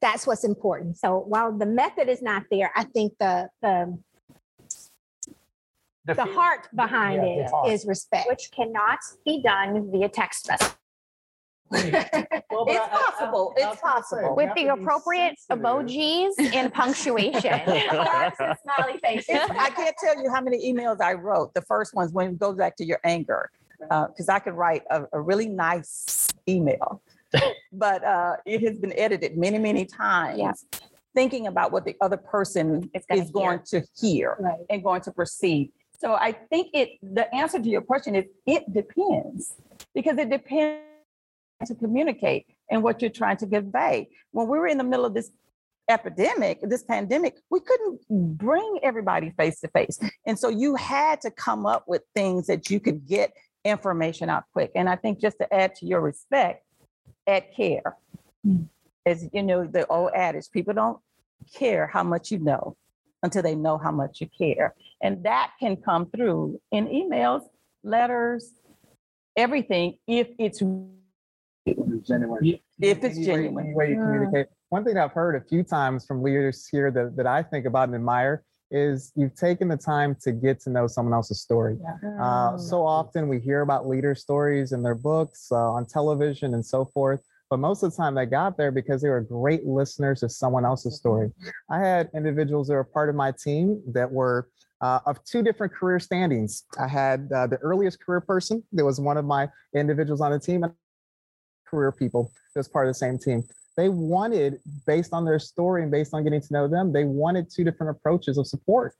that's what's important. So while the method is not there, I think the the the feel- heart behind Yeah, the it heart. is respect. Which cannot be done via text message. It's possible. It's possible. With the appropriate emojis and <laughs> punctuation. Hearts and smiley faces. It's- I can't tell you how many emails I wrote. The first ones when it goes back to your anger, because I could write a, a really nice email, <laughs> but uh, it has been edited many, many times. Yeah. Thinking about what the other person Is gonna going to hear Right. and going to perceive. So I think it. The answer to your question is it depends because it depends to communicate and what you're trying to convey. When we were in the middle of this epidemic, this pandemic, we couldn't bring everybody face to face. And so you had to come up with things that you could get information out quick. And I think just to add to your respect, at care. As you know, the old adage, people don't care how much you know until they know how much you care. And that can come through in emails, letters, everything, if it's genuine. if it's Any way- genuine. Any way you communicate. One thing I've heard a few times from leaders here that, that I think about and admire is you've taken the time to get to know someone else's story. Uh, so often we hear about leader stories in their books, uh, on television, and so forth. But most of the time they got there because they were great listeners to someone else's story. I had individuals that were part of my team that were uh, of two different career standings. I had uh, the earliest career person that was one of my individuals on the team, and career people that's part of the same team. They wanted, based on their story and based on getting to know them, they wanted two different approaches of support.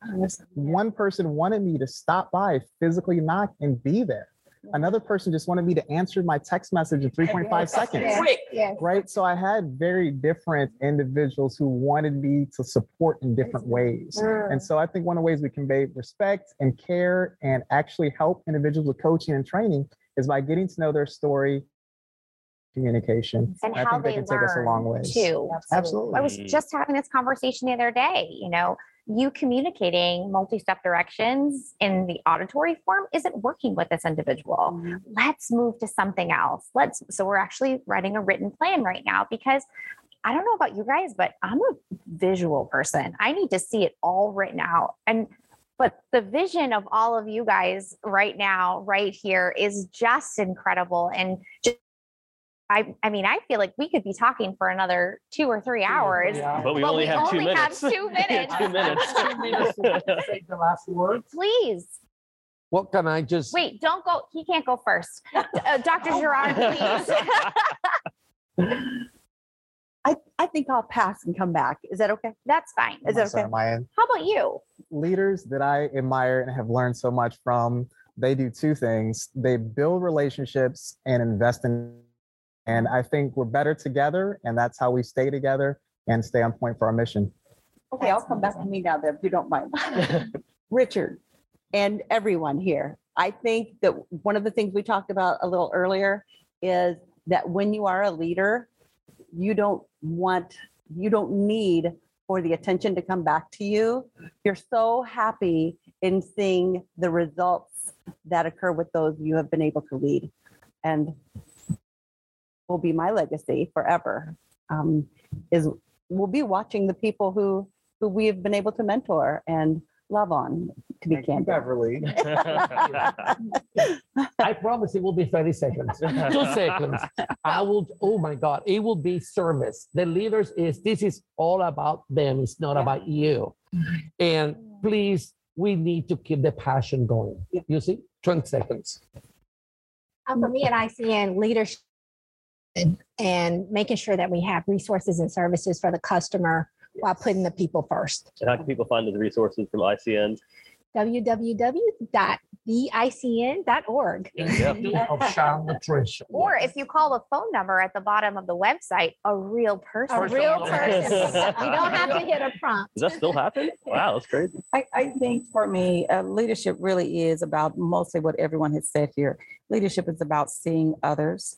One person wanted me to stop by, physically knock, and be there. Another person just wanted me to answer my text message in 3.5 seconds Yeah, yeah. right? So I had very different individuals who wanted me to support in different ways. Mm. And so I think one of the ways we convey respect and care and actually help individuals with coaching and training is by getting to know their story, communication. and I how think they they can take us a long learn ways. too. Absolutely. I was mm. just having this conversation the other day. You know, you communicating multi-step directions in the auditory form isn't working with this individual. Mm-hmm. Let's move to something else. Let's. So we're actually writing a written plan right now because I don't know about you guys, but I'm a visual person. I need to see it all written out and. But the vision of all of you guys right now, right here, is just incredible. And just, I, I mean, I feel like we could be talking for another two or three hours. Yeah. But we But only we have two only have minutes. two <laughs> minutes. two minutes. Two minutes to <laughs> say the last word. Please What can I just? wait. Don't go. He can't go first. <laughs> Uh, Dr. Gerard, please. I, I think I'll pass and come back. Is that okay? That's fine. Is that okay? my end. How about you? leaders that I admire and have learned so much from, they do two things. They build relationships and invest in. And I think we're better together, and that's how we stay together and stay on point for our mission. Okay, I'll come back to me now then, if you don't mind. <laughs> Richard and everyone here, I think that one of the things we talked about a little earlier is that when you are a leader, you don't want, you don't need for the attention to come back to you. You're so happy in seeing the results that occur with those you have been able to lead. And will be my legacy forever. Um, is we'll be watching the people who who we have been able to mentor and love on. To be Thank you, Beverly. <laughs> <laughs> I promise it will be 30 seconds. Two seconds. I will, oh my God, it will be service. The leaders is, this is all about them. It's not about you. And please, we need to keep the passion going. Yeah. You see, 20 seconds. Um, for me at ICN, leadership and, and making sure that we have resources and services for the customer while putting the people first. and how can people find those resources from ICN? www.theicn.org. Yeah. <laughs> Of child nutrition. Or if you call the phone number at the bottom of the website, a real person. A real person. <laughs> You don't have to hit a prompt. Does that still happen? Wow, that's crazy. I, I think for me, uh, leadership really is about mostly what everyone has said here. Leadership is about seeing others,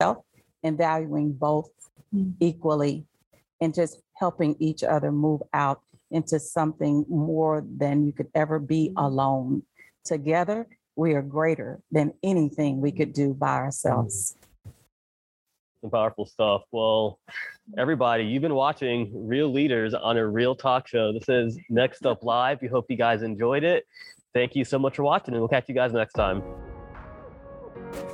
self, and valuing both mm. equally, and just helping each other move out into something more than you could ever be mm. alone. Together, we are greater than anything we could do by ourselves. Some powerful stuff. Well, everybody, you've been watching Real Leaders on a real talk show. This is Next Up Live. We hope you guys enjoyed it. Thank you so much for watching, and we'll catch you guys next time.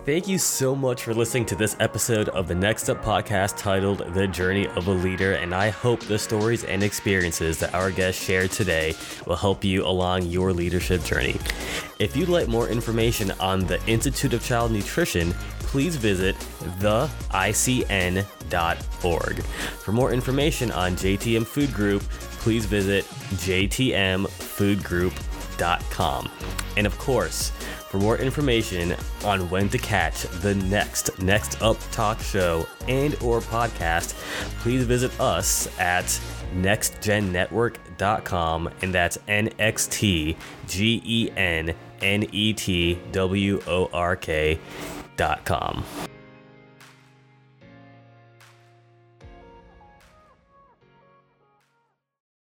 Thank you so much for listening to this episode of the Next Up podcast titled The Journey of a Leader. And I hope the stories and experiences that our guests shared today will help you along your leadership journey. If you'd like more information on the Institute of Child Nutrition, please visit theicn.org. For more information on JTM Food Group, please visit jtmfoodgroup.com. And of course, for more information on when to catch the next Next Up Talk show and or podcast, please visit us at nxtgennetwork.com and that's N X T G E N N E T W O R K dot com.